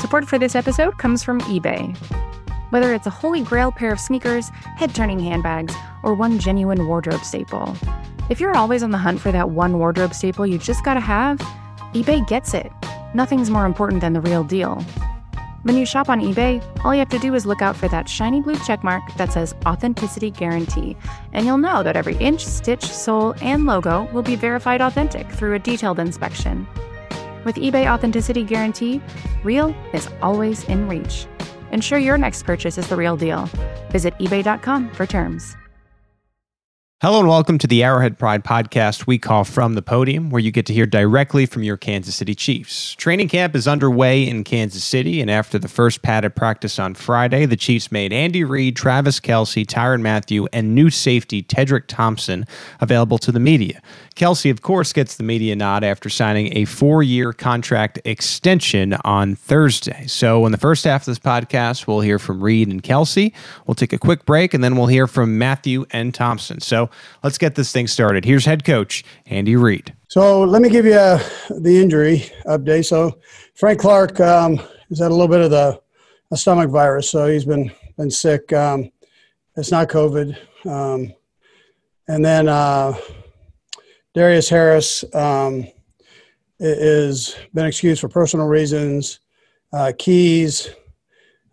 Support for this episode comes from eBay. Whether it's a holy grail pair of sneakers, head turning handbags, or one genuine wardrobe staple, if you're always on the hunt for that one wardrobe staple you just gotta have, eBay gets it. Nothing's more important than the real deal. When you shop on eBay, all you have to do is look out for that shiny blue checkmark that says Authenticity Guarantee, and you'll know that every inch, stitch, sole, and logo will be verified authentic through a detailed inspection. With eBay Authenticity Guarantee, real is always in reach. Ensure your next purchase is the real deal. Visit eBay.com for terms. Hello and welcome to the Arrowhead Pride podcast we call From the Podium, where you get to hear directly from your Kansas City Chiefs. Training camp is underway in Kansas City, and after the first padded practice on Friday, the Chiefs made Andy Reid, Travis Kelce, Tyrann Mathieu, and new safety Tedric Thompson available to the media. Kelce, of course, gets the media nod after signing a four year contract extension on Thursday. So, in the first half of this podcast, we'll hear from Reid and Kelce. We'll take a quick break, and then we'll hear from Mathieu and Thompson. So, let's get this thing started. Here's head coach Andy Reid. So, let me give you uh, the injury update. So, Frank Clark um, has had a little bit of the stomach virus, so he's been been sick. Um, it's not COVID. Um, and then uh, Darius Harris um, is been excused for personal reasons. Uh, Keys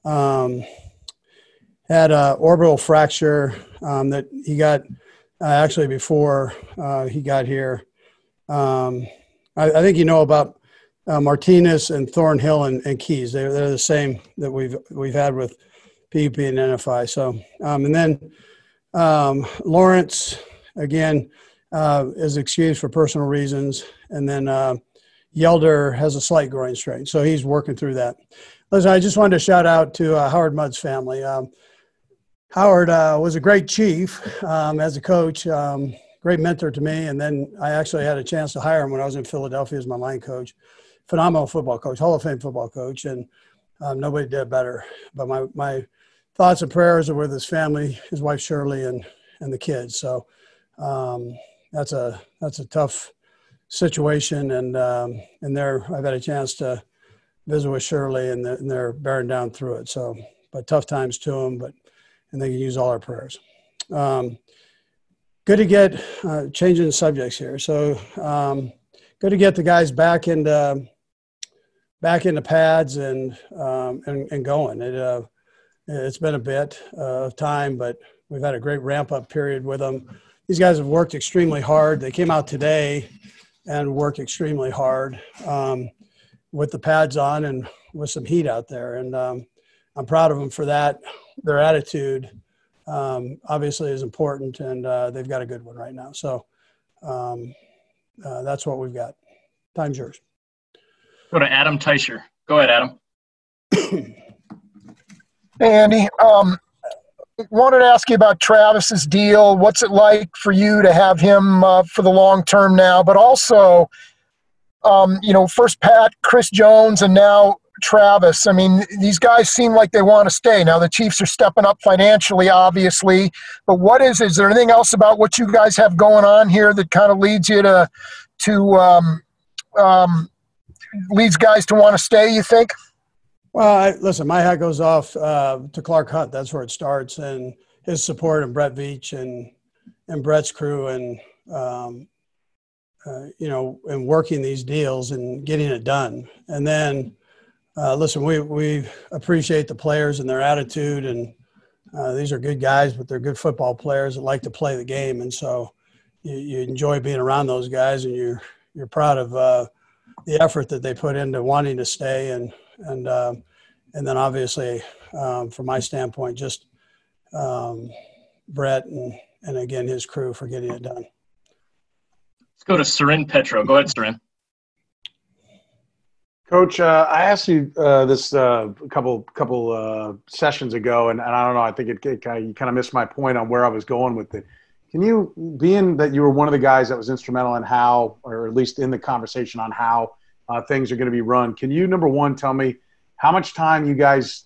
um, had an orbital fracture um, that he got uh, actually before uh, he got here. Um, I, I, think you know about uh, Martinez and Thornhill and, and Keys. They're, they're the same that we've we've had with PUP and NFI. So um, and then um, Lawrence again uh, is excused for personal reasons, and then uh, Yelder has a slight groin strain, so he's working through that. Listen, I just wanted to shout out to uh, Howard Mudd's family. Um, Howard uh, was a great chief um, as a coach, um, great mentor to me, and then I actually had a chance to hire him when I was in Philadelphia as my line coach. Phenomenal football coach, Hall of Fame football coach, and um, nobody did better. But my my thoughts and prayers are with his family, his wife Shirley, and and the kids. So um, that's a that's a tough situation, and um, and there I've had a chance to visit with Shirley, and they're, and they're bearing down through it. So, but tough times to them, but and they can use all our prayers. Um, good to get uh, changing subjects here. So, um, good to get the guys back into back into pads and um, and, and going. It uh, it's been a bit of time, but we've had a great ramp up period with them these guys have worked extremely hard. They came out today and worked extremely hard um, with the pads on and with some heat out there. And um, I'm proud of them for that. Their attitude um, obviously is important, and uh, they've got a good one right now. So um, uh, that's what we've got. Time's yours. Go to Adam Teicher. Go ahead, Adam. hey, Andy. Um, wanted to ask you about Travis's deal. What's it like for you to have him uh, for the long term now? But also, um, you know, first Pat, Chris Jones, and now Travis. I mean, these guys seem like they want to stay. Now the Chiefs are stepping up financially, obviously. But what is? Is there anything else about what you guys have going on here that kind of leads you to to um, um, leads guys to want to stay? You think? Well, I, listen, my hat goes off uh, to Clark Hunt. That's where it starts, and his support, and Brett Veach, and and Brett's crew, and um, uh, you know, and working these deals and getting it done. And then, uh, listen, we we appreciate the players and their attitude, and uh, these are good guys, but they're good football players that like to play the game, and so you, you enjoy being around those guys, and you're you're proud of uh, the effort that they put into wanting to stay and and um, and then obviously um, from my standpoint, just um, Brett and and again his crew for getting it done. Let's go to Soren Petro. Go ahead, Soren. Coach, uh, I asked you uh, this uh, a couple couple uh, sessions ago, and, and, I don't know. I think it, it kind of, you kind of missed my point on where I was going with it. Can you, being that you were one of the guys that was instrumental in how, or at least in the conversation on how uh, things are going to be run, can you number one tell me how much time you guys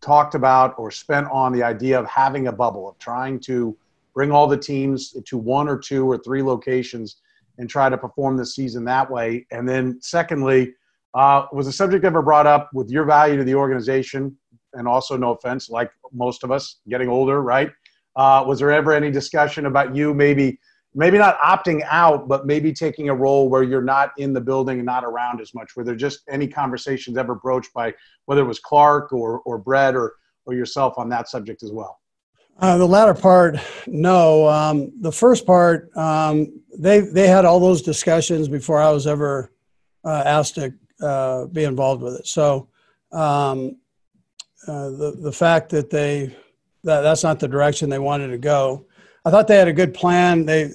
talked about or spent on the idea of having a bubble, of trying to bring all the teams to one or two or three locations and try to perform the season that way. And then, secondly, Uh, was the subject ever brought up with your value to the organization? And also, no offense, like most of us, getting older, right? Uh, was there ever any discussion about you maybe, maybe not opting out, but maybe taking a role where you're not in the building and not around as much? Were there just any conversations ever broached by whether it was Clark or or Brett or or yourself on that subject as well? Uh, the latter part, no. Um, the first part, um, they they had all those discussions before I was ever uh, asked to uh, be involved with it. So um, uh, the the fact that they that that's not the direction they wanted to go. I thought they had a good plan. They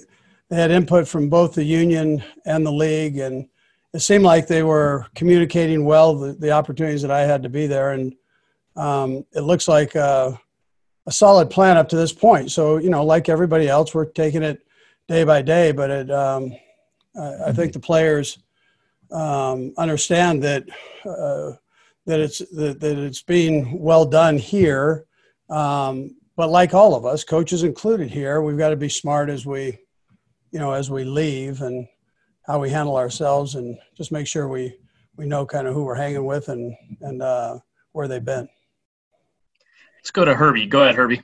they had input from both the union and the league, and it seemed like they were communicating well the, the opportunities that I had to be there. And um, it looks like uh, a solid plan up to this point. So you know, like everybody else, we're taking it day by day. But it, um, I, I, think the players um, understand that uh, that it's that, that it's being well done here um, but like all of us, coaches included here, we've got to be smart as we, you know, as we leave and how we handle ourselves, and just make sure we we know kind of who we're hanging with and and uh, where they've been. Let's go to Herbie. Go ahead, Herbie.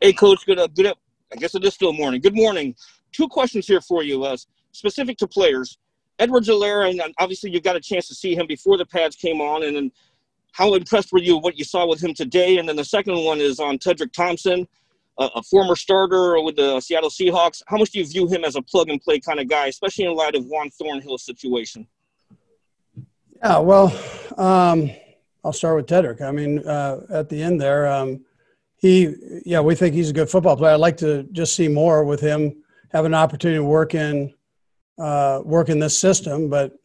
Hey, Coach. Good. Uh, good. Up. I guess it is still morning. Good morning. Two questions here for you, uh, specific to players. Edwards-Helaire, and obviously you got a chance to see him before the pads came on, and then how impressed were you with what you saw with him today? And then the second one is on Tedric Thompson, a, a, former starter with the Seattle Seahawks. How much do you view him as a plug and play kind of guy, especially in light of Juan Thornhill's situation? Yeah, well, um, I'll start with Tedric. I mean, uh, at the end there, um, he, yeah, we think he's a good football player. I'd like to just see more with him, have an opportunity to work in, uh, work in this system, but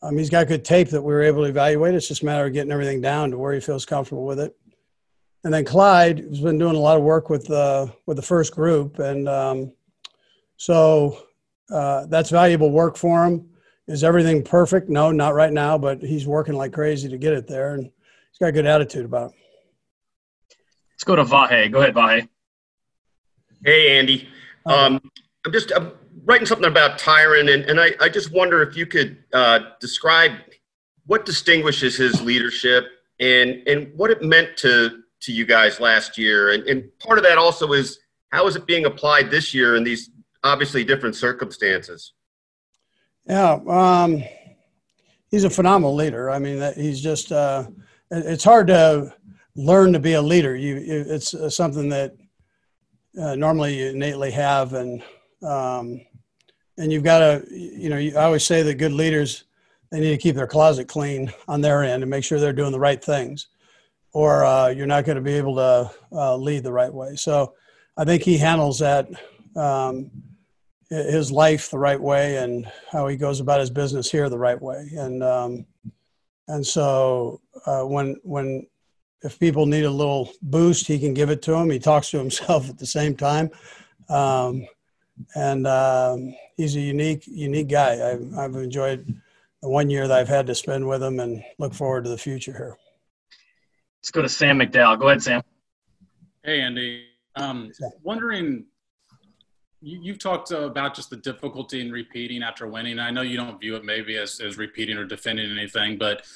um, he's got good tape that we were able to evaluate. It's just a matter of getting everything down to where he feels comfortable with it. And then Clyde has been doing a lot of work with uh, with the first group, and um, so uh, that's valuable work for him. Is everything perfect? No, not right now, but he's working like crazy to get it there, and he's got a good attitude about it. Let's go to Vahe. Go ahead, Vahe. Hey, Andy. Um, I'm just I'm writing something about Tyrann, and, and I, I just wonder if you could uh, describe what distinguishes his leadership and, and what it meant to, to you guys last year. And, and part of that also is how is it being applied this year in these obviously different circumstances? Yeah, um, he's a phenomenal leader. I mean, he's just, uh, it's hard to learn to be a leader. You, it's something that uh, normally you innately have. And, um, and you've got to, you know, I always say that good leaders, they need to keep their closet clean on their end and make sure they're doing the right things, or uh, you're not going to be able to uh, lead the right way. So I think he handles that, um, his life the right way and how he goes about his business here the right way. And, um, and so uh, when, when, if people need a little boost, he can give it to them. He talks to himself at the same time. Um, and um, he's a unique unique guy. I've, I've enjoyed the one year that I've had to spend with him, and look forward to the future here. Let's go to Sam McDowell. Go ahead, Sam. Hey, Andy. Um, wondering, you, have talked about just the difficulty in repeating after winning. I know you don't view it maybe as, as repeating or defending anything, but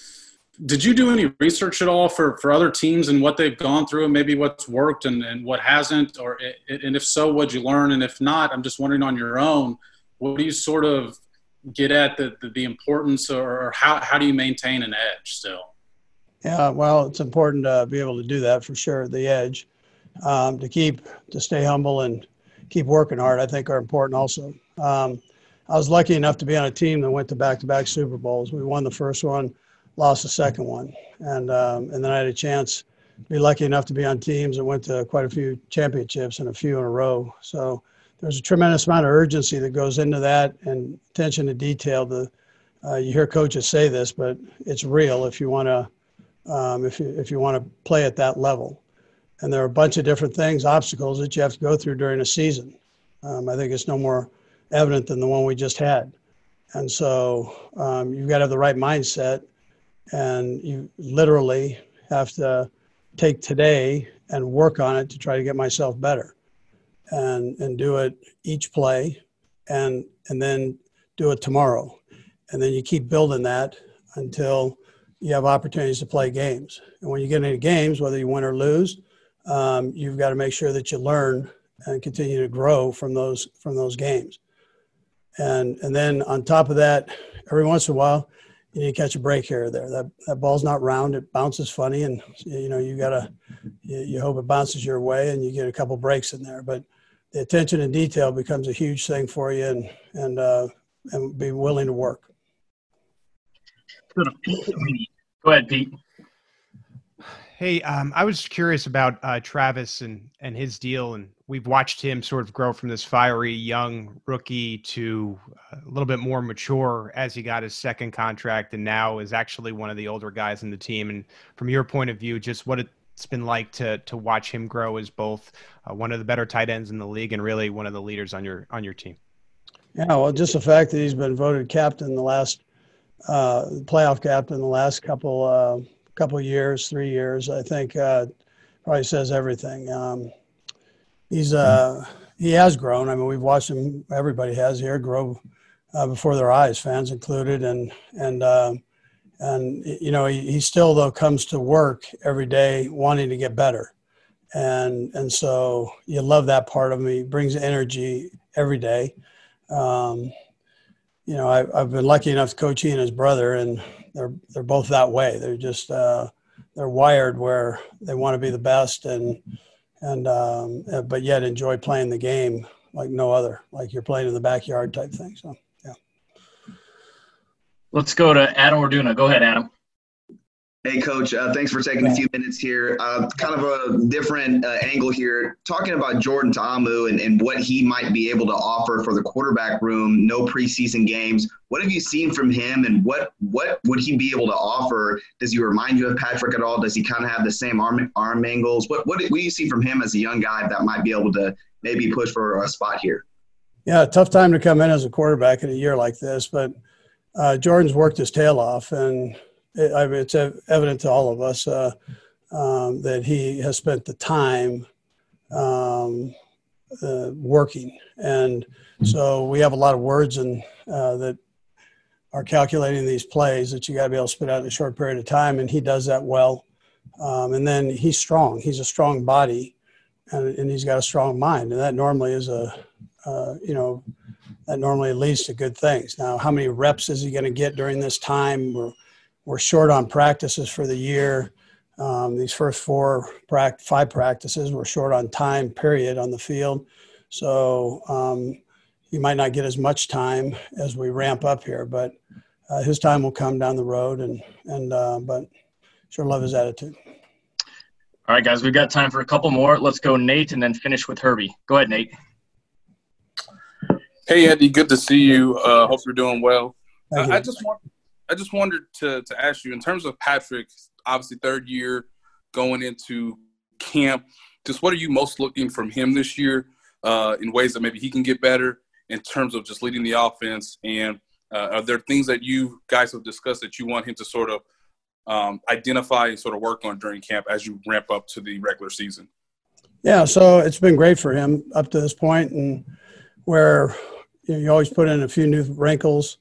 did you do any research at all for, for other teams and what they've gone through and maybe what's worked and, and what hasn't or and if so what'd you learn and if not i'm just wondering on your own what do you sort of get at the, the, the importance or how, how do you maintain an edge still yeah well it's important to be able to do that for sure the edge um, to keep to stay humble and keep working hard i think are important also um, i was lucky enough to be on a team that went to back-to-back super bowls we won the first one lost the second one. And, um, and then I had a chance to be lucky enough to be on teams that went to quite a few championships and a few in a row. So there's a tremendous amount of urgency that goes into that and attention to detail. The, uh, you hear coaches say this, but it's real if you want to um, if you if you want to play at that level. And there are a bunch of different things, obstacles that you have to go through during a season. Um, I think it's no more evident than the one we just had. And so um, you've got to have the right mindset and you literally have to take today and work on it to try to get myself better and and do it each play and and then do it tomorrow and then you keep building that until you have opportunities to play games. And when you get into games, whether you win or lose, um, you've got to make sure that you learn and continue to grow from those from those games. And and then on top of that, every once in a while, you need to catch a break here or there. That that ball's not round; it bounces funny, and you know you gotta you, you hope it bounces your way, and you get a couple breaks in there. But the attention and detail becomes a huge thing for you, and and uh, and be willing to work. Go ahead, Pete. Hey, um, I was curious about uh, Travis and and his deal, and we've watched him sort of grow from this fiery young rookie to a little bit more mature as he got his second contract, and now is actually one of the older guys in the team. And from your point of view, just what it's been like to to watch him grow as both uh, one of the better tight ends in the league and really one of the leaders on your on your team. Yeah, well, just the fact that he's been voted captain the last uh, playoff captain the last couple uh, couple years, three years, I think uh, probably says everything. Um, he's uh, he has grown. I mean, we've watched him. Everybody has here grow uh, before their eyes, fans included, and and uh, and you know he, he still though comes to work every day wanting to get better, and and so you love that part of him. He brings energy every day. Um, you know, I, have been lucky enough to coach he and his brother, and they're they're both that way. They're just uh, they're wired where they want to be the best, and and um, but yet enjoy playing the game like no other, like you're playing in the backyard type thing. So yeah. Let's go to Adam Orduna. Go ahead, Adam. Hey, Coach. Uh, thanks for taking a few minutes here. Uh, kind of a different uh, angle here, talking about Jordan Ta'amu and, and what he might be able to offer for the quarterback room. No preseason games. What have you seen from him, and what what would he be able to offer? Does he remind you of Patrick at all? Does he kind of have the same arm arm angles? What what, what do you see from him as a young guy that might be able to maybe push for a spot here? Yeah, tough time to come in as a quarterback in a year like this, but uh, Jordan's worked his tail off and it, I mean, it's evident to all of us uh, um, that he has spent the time um, uh, working. And so we have a lot of words and uh, that are calculating these plays that you got to be able to spit out in a short period of time. And he does that well. Um, and then he's strong. He's a strong body and, and he's got a strong mind. And that normally is a, uh, you know, that normally leads to good things. Now, how many reps is he going to get during this time? We're, we're short on practices for the year. Um, these first four, five practices, we're short on time, period, on the field. So um, he might not get as much time as we ramp up here, but uh, his time will come down the road. And, and uh, but sure love his attitude. All right, guys, we've got time for a couple more. Let's go, Nate, and then finish with Herbie. Go ahead, Nate. Hey, Andy, good to see you. Uh, hope you're doing well. I just want I just wanted to to ask you in terms of Patrick, obviously third year going into camp. Just what are you most looking from him this year uh, in ways that maybe he can get better in terms of just leading the offense? And uh, are there things that you guys have discussed that you want him to sort of um, identify and sort of work on during camp as you ramp up to the regular season? Yeah, so it's been great for him up to this point, and where you, know, you always put in a few new wrinkles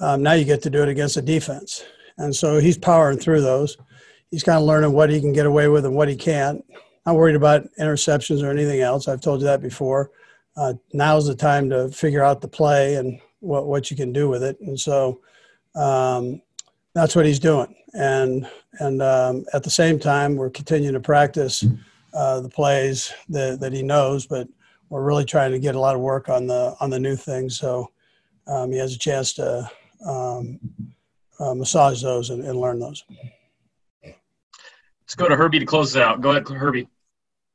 um, now you get to do it against a defense. And so he's powering through those. He's kind of learning what he can get away with and what he can't. Not worried about interceptions or anything else. I've told you that before. Uh, now's the time to figure out the play and what, what you can do with it. And so um, that's what he's doing. And, and um, at the same time, we're continuing to practice uh, the plays that, that he knows, but we're really trying to get a lot of work on the, on the new things. So um, he has a chance to um, uh, massage those and, and learn those. Let's go to Herbie to close it out. Go ahead, Herbie.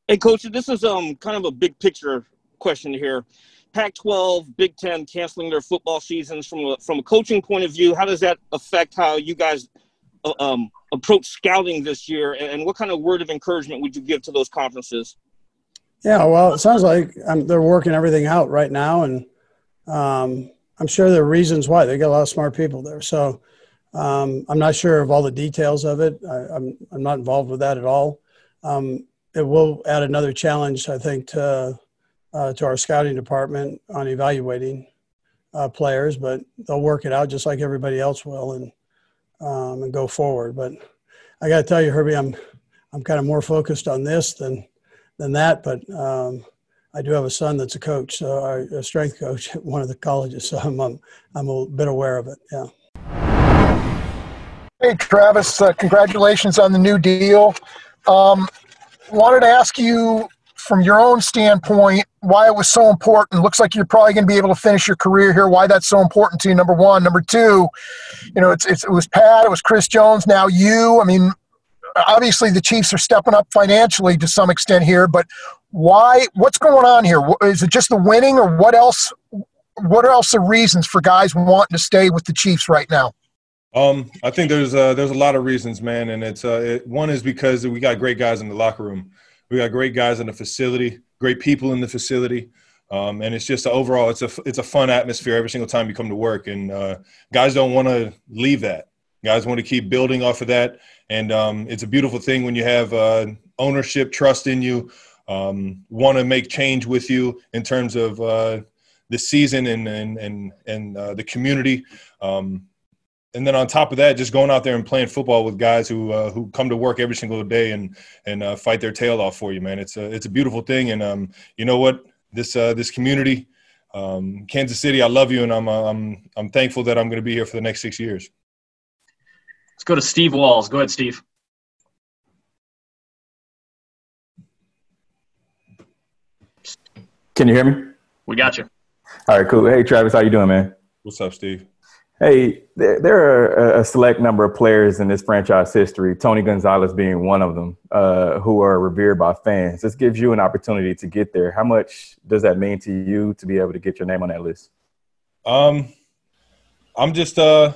Hey, Coach, this is um kind of a big picture question here. Pac-12, Big Ten canceling their football seasons from a, from a coaching point of view. How does that affect how you guys uh, um, approach scouting this year, and what kind of word of encouragement would you give to those conferences? Yeah, well, it sounds like um, they're working everything out right now, and um, I'm sure there are reasons why. They got a lot of smart people there. So um, I'm not sure of all the details of it. I, am I'm, I'm not involved with that at all. Um, it will add another challenge, I think, to uh, to our scouting department on evaluating uh, players, but they'll work it out just like everybody else will. And um, and go forward. But I got to tell you, Herbie, I'm I'm kind of more focused on this than than that. But um, I do have a son that's a coach, so I, a strength coach at one of the colleges. So I'm I'm, I'm a bit aware of it. Yeah. Hey, Travis, uh, congratulations on the new deal. Um, wanted to ask you from your own standpoint why it was so important. Looks like you're probably going to be able to finish your career here. Why that's so important to you? Number one. Number two, you know, it's, it's it was Pat, it was Chris Jones, now you. I mean, obviously the Chiefs are stepping up financially to some extent here, but why? What's going on here? Is it just the winning, or what else? What else are reasons for guys wanting to stay with the Chiefs right now? Um, I think there's uh, there's a lot of reasons, man, and it's uh, it, one is because we got great guys in the locker room, we got great guys in the facility, great people in the facility, um, and it's just overall it's a it's a fun atmosphere every single time you come to work, and uh, guys don't want to leave that. Guys want to keep building off of that, and um, it's a beautiful thing when you have uh, ownership, trust in you, um, want to make change with you in terms of uh, the season and and and and uh, the community. Um, and then on top of that, just going out there and playing football with guys who uh, who come to work every single day and and uh, fight their tail off for you, man. It's a it's a beautiful thing, and um, you know what? This uh, this community, um, Kansas City, I love you, and I'm uh, I'm I'm thankful that I'm going to be here for the next six years. Let's go to Steve Walls. Go ahead, Steve. Can you hear me? We got you. All right, cool. Hey, Travis, how you doing, man? What's up, Steve? Hey, there, there are a select number of players in this franchise history, Tony Gonzalez being one of them, uh, who are revered by fans. This gives you an opportunity to get there. How much does that mean to you to be able to get your name on that list? Um, I'm just, uh,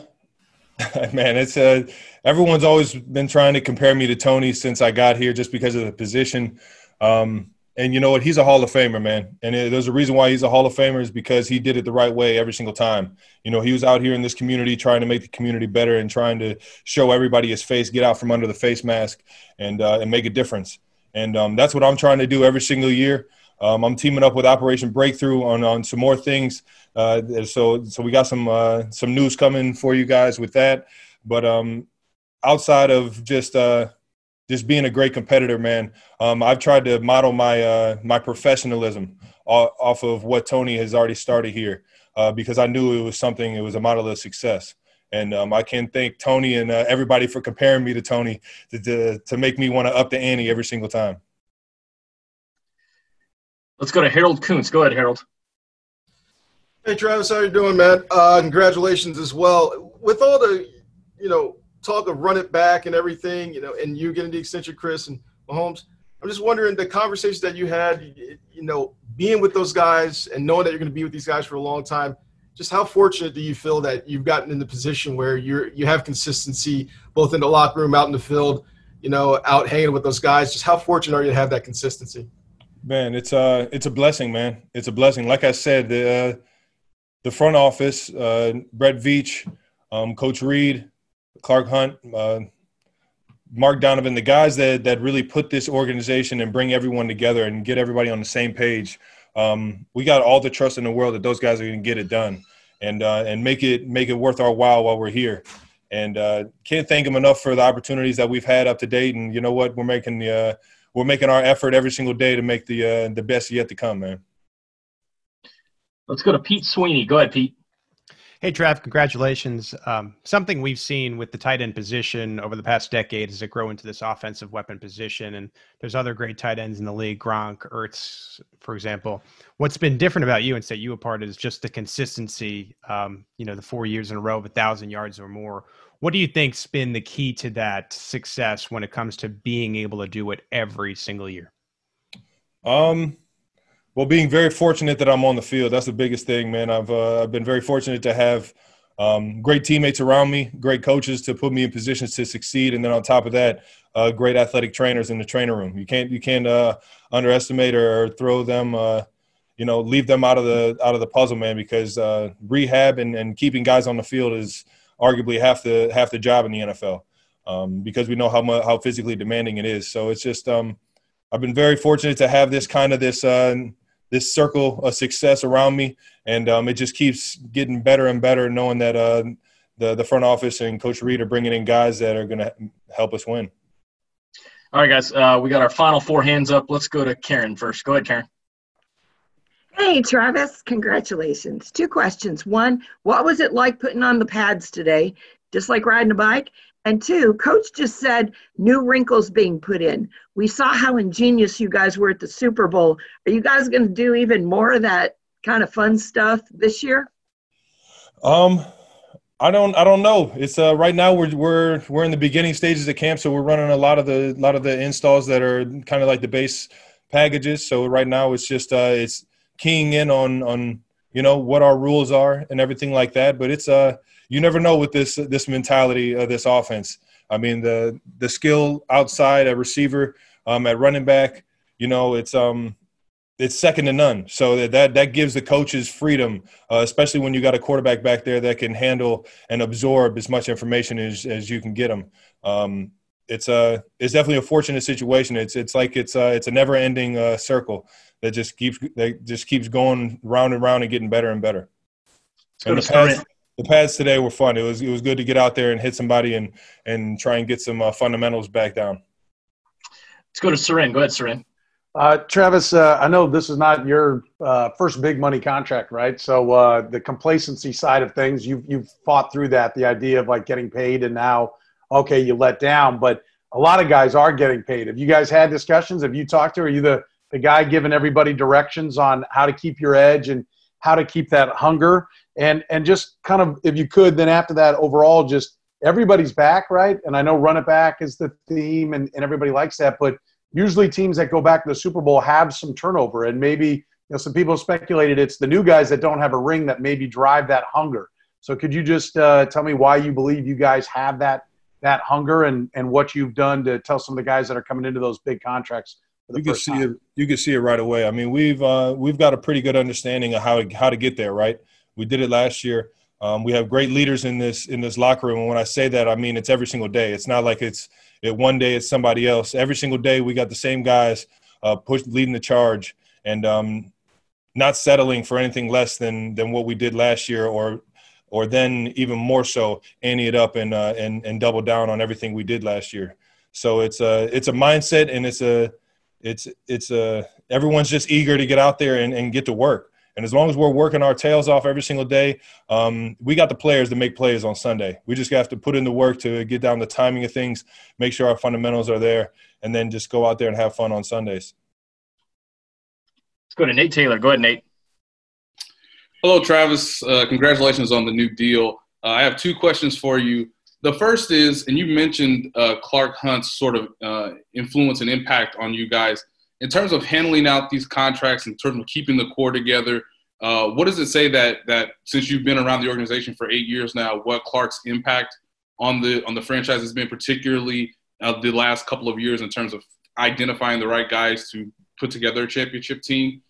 man, it's uh, everyone's always been trying to compare me to Tony since I got here, just because of the position. Um, and you know what? He's a Hall of Famer, man. And it, there's a reason why he's a Hall of Famer is because he did it the right way every single time. You know, he was out here in this community trying to make the community better and trying to show everybody his face, get out from under the face mask, and uh, and make a difference. And um, that's what I'm trying to do every single year. Um, I'm teaming up with Operation Breakthrough on on some more things. Uh, so so we got some uh, some news coming for you guys with that. But um, outside of just uh, just being a great competitor, man. Um, I've tried to model my uh, my professionalism off of what Tony has already started here uh, because I knew it was something. It was a model of success, and um, I can thank Tony and uh, everybody for comparing me to Tony to to, to make me want to up the ante every single time. Let's go to Harold Kuntz. Go ahead, Harold. Hey Travis, how you doing, man? Uh, congratulations as well. With all the, you know, talk of run it back and everything, you know, and you getting the extension, Chris and Mahomes. I'm just wondering the conversations that you had, you know, being with those guys and knowing that you're going to be with these guys for a long time. Just how fortunate do you feel that you've gotten in the position where you're you have consistency both in the locker room, out in the field, you know, out hanging with those guys. Just how fortunate are you to have that consistency? Man, it's a uh, it's a blessing, man. It's a blessing. Like I said, the uh, the front office, uh, Brett Veach, um, Coach Reid, Clark Hunt, uh, Mark Donovan, the guys that that really put this organization and bring everyone together and get everybody on the same page. Um, we got all the trust in the world that those guys are going to get it done and uh, and make it make it worth our while while we're here. And uh, can't thank them enough for the opportunities that we've had up to date. And you know what, we're making the uh, we're making our effort every single day to make the uh, the best yet to come, man. Let's go to Pete Sweeney. Go ahead, Pete. Hey, Trav, congratulations. Um, something we've seen with the tight end position over the past decade is it grow into this offensive weapon position. And there's other great tight ends in the league, Gronk, Ertz, for example. What's been different about you and set you apart is just the consistency, um, you know, the four years in a row of a thousand yards or more. What do you think's been the key to that success when it comes to being able to do it every single year? Um, well, being very fortunate that I'm on the field, that's the biggest thing, man. I've uh, I've been very fortunate to have um, great teammates around me, great coaches to put me in positions to succeed, and then on top of that, uh, great athletic trainers in the trainer room. You can't you can't uh, underestimate or throw them, uh, you know, leave them out of the out of the puzzle, man. Because uh, rehab and, and keeping guys on the field is arguably half the half the job in the NFL. Um, because we know how how physically demanding it is. So it's just um, I've been very fortunate to have this kind of this uh, this circle of success around me, and um, it just keeps getting better and better, knowing that uh, the the front office and Coach Reid are bringing in guys that are going to help us win. All right, guys, uh, we got our final four hands up. Let's go to Karen first. Go ahead, Karen. Hey, Travis, congratulations. Two questions. One, what was it like putting on the pads today? Just like riding a bike? And two, coach just said new wrinkles being put in. We saw how ingenious you guys were at the Super Bowl. Are you guys going to do even more of that kind of fun stuff this year? Um, I don't I don't know. It's uh right now we're we're we're in the beginning stages of camp, so we're running a lot of the lot of the installs that are kind of like the base packages. So right now it's just uh it's keying in on on you know what our rules are and everything like that. But it's uh you never know with this this mentality of this offense. I mean the the skill outside a receiver um at running back, you know, it's um it's second to none. So that that, that gives the coaches freedom, uh, especially when you got a quarterback back there that can handle and absorb as much information as, as you can get them. Um, it's a it's definitely a fortunate situation. It's it's like it's a, it's a never ending uh, circle that just keeps that just keeps going round and round and getting better and better. And the pads, the pads today were fun. It was it was good to get out there and hit somebody and and try and get some uh, fundamentals back down. Let's go to Soren. Go ahead, Soren. Uh, Travis, uh, I know this is not your uh, first big money contract, right? So uh, the complacency side of things, you've you've fought through that. The idea of like getting paid, and now, okay, you let down. But a lot of guys are getting paid. Have you guys had discussions? Have you talked to? Are you the the guy giving everybody directions on how to keep your edge and how to keep that hunger? And and just kind of, if you could, then after that, overall, just everybody's back, right? And I know run it back is the theme, and, and everybody likes that, but usually teams that go back to the Super Bowl have some turnover, and maybe you know some people speculated it's the new guys that don't have a ring that maybe drive that hunger. So could you just uh, tell me why you believe you guys have that that hunger and and what you've done to tell some of the guys that are coming into those big contracts? you can see time? it. You can see it right away. I mean, we've uh, we've got a pretty good understanding of how to, how to get there. Right, we did it last year. Um, we have great leaders in this in this locker room, and when I say that, I mean it's every single day. It's not like it's it one day it's somebody else. Every single day we got the same guys uh, push leading the charge and um, not settling for anything less than than what we did last year or or then even more so ante it up and uh, and and double down on everything we did last year. So it's a it's a mindset and it's a it's it's a everyone's just eager to get out there and, and get to work. And as long as we're working our tails off every single day, um, we got the players to make plays on Sunday. We just have to put in the work to get down the timing of things, make sure our fundamentals are there, and then just go out there and have fun on Sundays. Let's go to Nate Taylor. Go ahead, Nate. Hello, Travis. Uh, congratulations on the new deal. Uh, I have two questions for you. The first is, and you mentioned uh, Clark Hunt's sort of uh, influence and impact on you guys in terms of handling out these contracts, in terms of keeping the core together, uh, what does it say that that since you've been around the organization for eight years now, what Clark's impact on the on the franchise has been, particularly uh, the last couple of years, in terms of identifying the right guys to put together a championship team?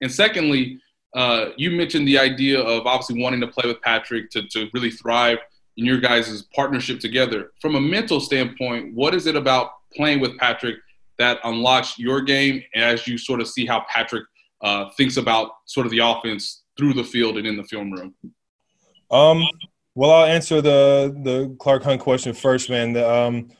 And secondly, uh, you mentioned the idea of obviously wanting to play with Patrick to to really thrive in your guys' partnership together. From a mental standpoint, what is it about playing with Patrick that unlocks your game as you sort of see how Patrick uh, thinks about sort of the offense through the field and in the film room? Um, well, I'll answer the the Clark Hunt question first, man. The, um,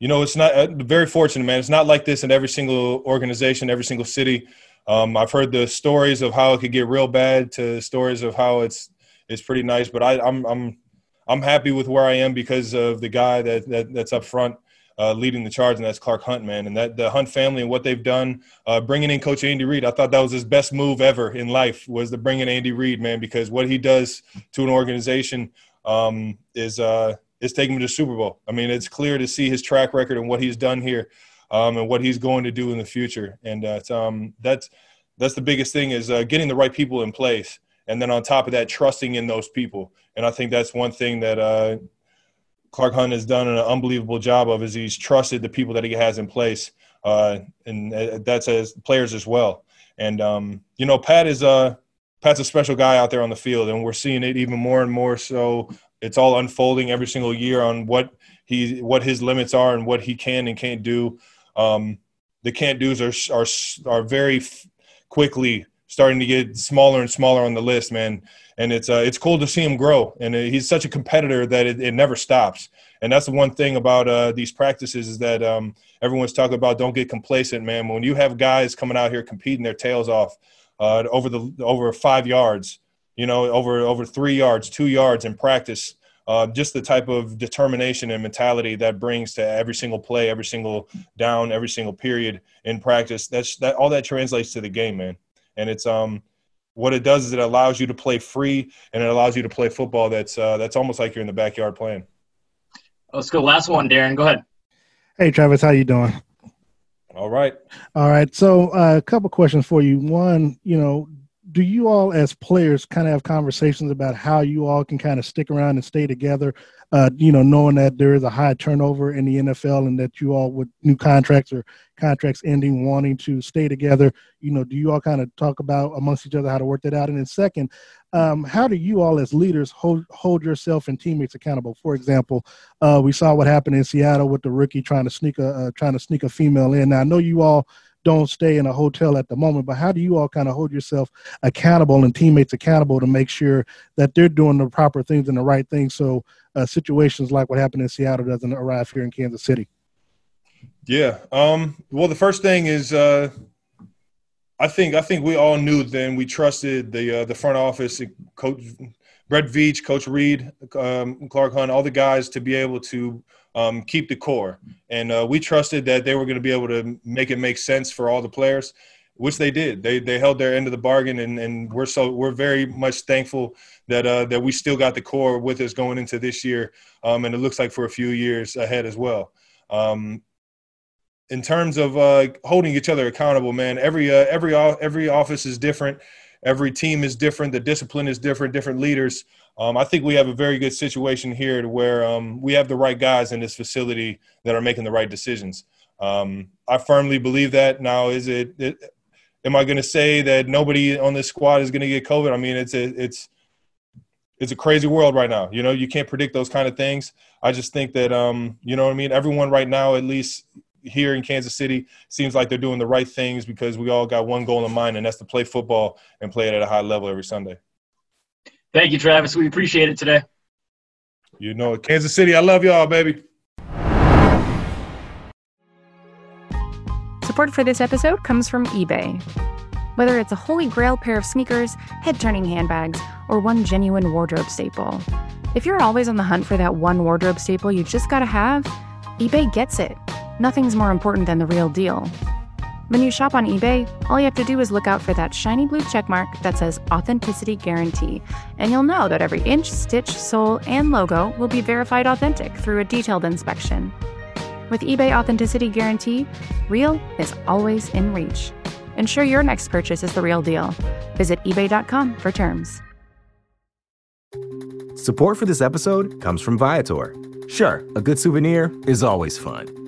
you know, it's not uh, very fortunate, man. It's not like this in every single organization, every single city. Um, I've heard the stories of how it could get real bad to stories of how it's it's pretty nice. But I, I'm I'm I'm happy with where I am because of the guy that, that that's up front uh, leading the charge, and that's Clark Hunt, man. And that the Hunt family and what they've done, uh, bringing in Coach Andy Reid, I thought that was his best move ever in life was to bring in Andy Reid, man, because what he does to an organization um, is uh, is taking him to Super Bowl. I mean, it's clear to see his track record and what he's done here, um, and what he's going to do in the future. And uh, um, that's that's the biggest thing is uh, getting the right people in place, and then on top of that, trusting in those people. And I think that's one thing that uh, Clark Hunt has done an unbelievable job of is he's trusted the people that he has in place, uh, and uh, that's as players as well. And um, you know, Pat is a Pat's a special guy out there on the field, and we're seeing it even more and more. So it's all unfolding every single year on what he what his limits are and what he can and can't do. Um, the can't dos are are are very quickly starting to get smaller and smaller on the list, man. And it's uh, it's cool to see him grow. And uh, he's such a competitor that it, it never stops. And that's the one thing about uh, these practices is that um, everyone's talking about don't get complacent, man. When you have guys coming out here competing their tails off uh, over the over five yards, you know, over over three yards, two yards in practice, uh, just the type of determination and mentality that brings to every single play, every single down, every single period in practice. That's that all that translates to the game, man. And it's um what it does is it allows you to play free and it allows you to play football that's uh, that's almost like you're in the backyard playing. Let's go. Last one, Darren. Go ahead. Hey, Travis, how you doing? All right. All right. So, uh, a couple questions for you. One, you know, do you all as players kind of have conversations about how you all can kind of stick around and stay together uh, you know knowing that there is a high turnover in the nfl and that you all with new contracts or contracts ending wanting to stay together? You know do you all kind of talk about amongst each other how to work that out? And then second um, how do you all as leaders hold hold yourself and teammates accountable? For example uh, we saw what happened in seattle with the rookie trying to sneak a uh, trying to sneak a female in. Now i know you all don't stay in a hotel at the moment. But how do you all kind of hold yourself accountable and teammates accountable to make sure that they're doing the proper things and the right things so uh, situations like what happened in Seattle doesn't arrive here in Kansas City? Yeah. Um, well, the first thing is uh, I think I think we all knew then we trusted the uh, the front office, coach Brett Veach, Coach Reid, um, Clark Hunt, all the guys to be able to um, keep the core. And uh, we trusted that they were going to be able to make it make sense for all the players, which they did. They they held their end of the bargain, and, and we're so we're very much thankful that uh, that we still got the core with us going into this year, um, and it looks like for a few years ahead as well. Um, in terms of uh, holding each other accountable, man, every uh, every every office is different. Every team is different. The discipline is different. Different leaders. Um, I think we have a very good situation here to where um, we have the right guys in this facility that are making the right decisions. Um, I firmly believe that. Now, is it? it am I going to say that nobody on this squad is going to get COVID? I mean, it's a, it's it's a crazy world right now. You know, you can't predict those kind of things. I just think that um, you know what I mean. Everyone right now, at least here in Kansas City, seems like they're doing the right things because we all got one goal in mind, and that's to play football and play it at a high level every Sunday. Thank you, Travis. We appreciate it today. You know, Kansas City, I love y'all, baby. Support for this episode comes from eBay. Whether it's a holy grail pair of sneakers, head turning handbags, or one genuine wardrobe staple, if you're always on the hunt for that one wardrobe staple you just gotta have, eBay gets it. Nothing's more important than the real deal. When you shop on eBay, all you have to do is look out for that shiny blue checkmark that says Authenticity Guarantee, and you'll know that every inch, stitch, sole, and logo will be verified authentic through a detailed inspection. With eBay Authenticity Guarantee, real is always in reach. Ensure your next purchase is the real deal. Visit eBay.com for terms. Support for this episode comes from Viator. Sure, a good souvenir is always fun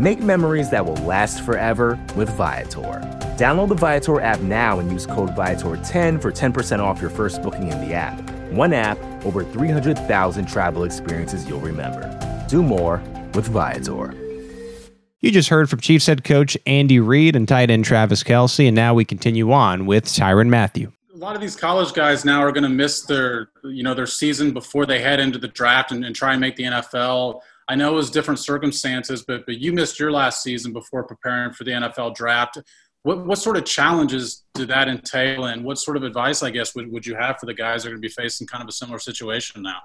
Make memories that will last forever with Viator. Download the Viator app now and use code Viator10 for 10% off your first booking in the app. One app, over 300,000 travel experiences you'll remember. Do more with Viator. You just heard from Chiefs head coach Andy Reid and tight end Travis Kelce, and now we continue on with Tyrann Mathieu. A lot of these college guys now are going to miss their, you know, their season before they head into the draft and, and try and make the NFL. I know it was different circumstances, but but you missed your last season before preparing for the NFL draft what what sort of challenges did that entail, and what sort of advice, I guess, would, would you have for the guys that are going to be facing kind of a similar situation now?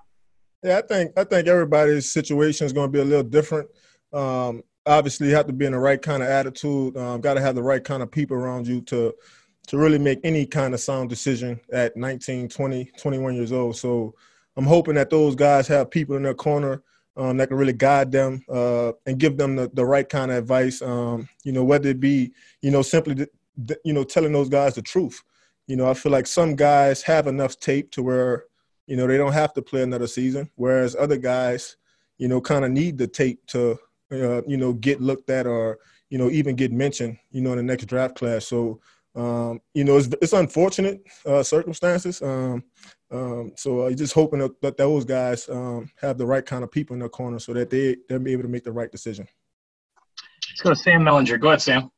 Yeah, I think I think everybody's situation is going to be a little different. Um, obviously, you have to be in the right kind of attitude. Um, Got to have the right kind of people around you to to really make any kind of sound decision at 19, 20, 21 years old. So I'm hoping that those guys have people in their corner um, that can really guide them uh, and give them the, the right kind of advice. Um, you know, whether it be, you know, simply, you know, telling those guys the truth. You know, I feel like some guys have enough tape to where, you know, they don't have to play another season, whereas other guys, you know, kind of need the tape to, uh, you know, get looked at or, you know, even get mentioned, you know, in the next draft class. So, um, you know, it's, it's unfortunate uh, circumstances. Um, um, so I'm just hoping that, that those guys um, have the right kind of people in their corner so that they they'll be able to make the right decision. Let's go to Sam Mellinger. Go ahead, Sam.